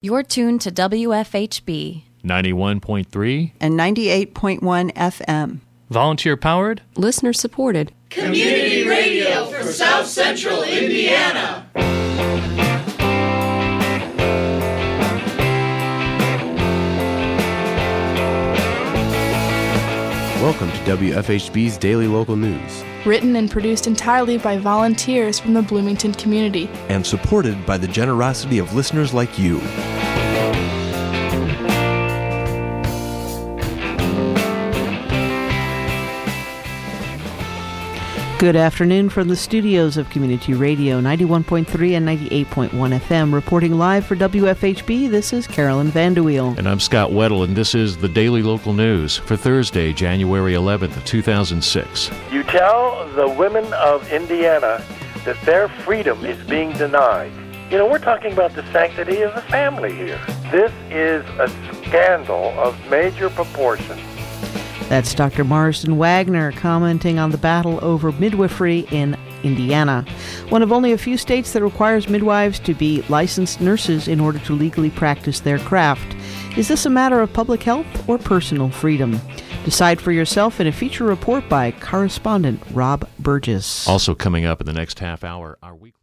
You're tuned to WFHB 91.3 and 98.1 FM. Volunteer powered, listener supported. Community radio for South Central Indiana. Welcome to WFHB's Daily Local News. Written and produced entirely by volunteers from the Bloomington community. And supported by the generosity of listeners like you. Good afternoon from the studios of Community Radio 91.3 and 98.1 FM. Reporting live for WFHB, this is Carolyn Vanderweel. And I'm Scott Weddle, and this is the Daily Local News for Thursday, January 11th, 2006. You tell the women of Indiana that their freedom is being denied. You know, we're talking about the sanctity of the family here. This is a scandal of major proportions. That's Dr. Marsden Wagner commenting on the battle over midwifery in Indiana, one of only a few states that requires midwives to be licensed nurses in order to legally practice their craft. Is this a matter of public health or personal freedom? Decide for yourself in a feature report by correspondent Rob Burgess. Also coming up in the next half hour, our weekly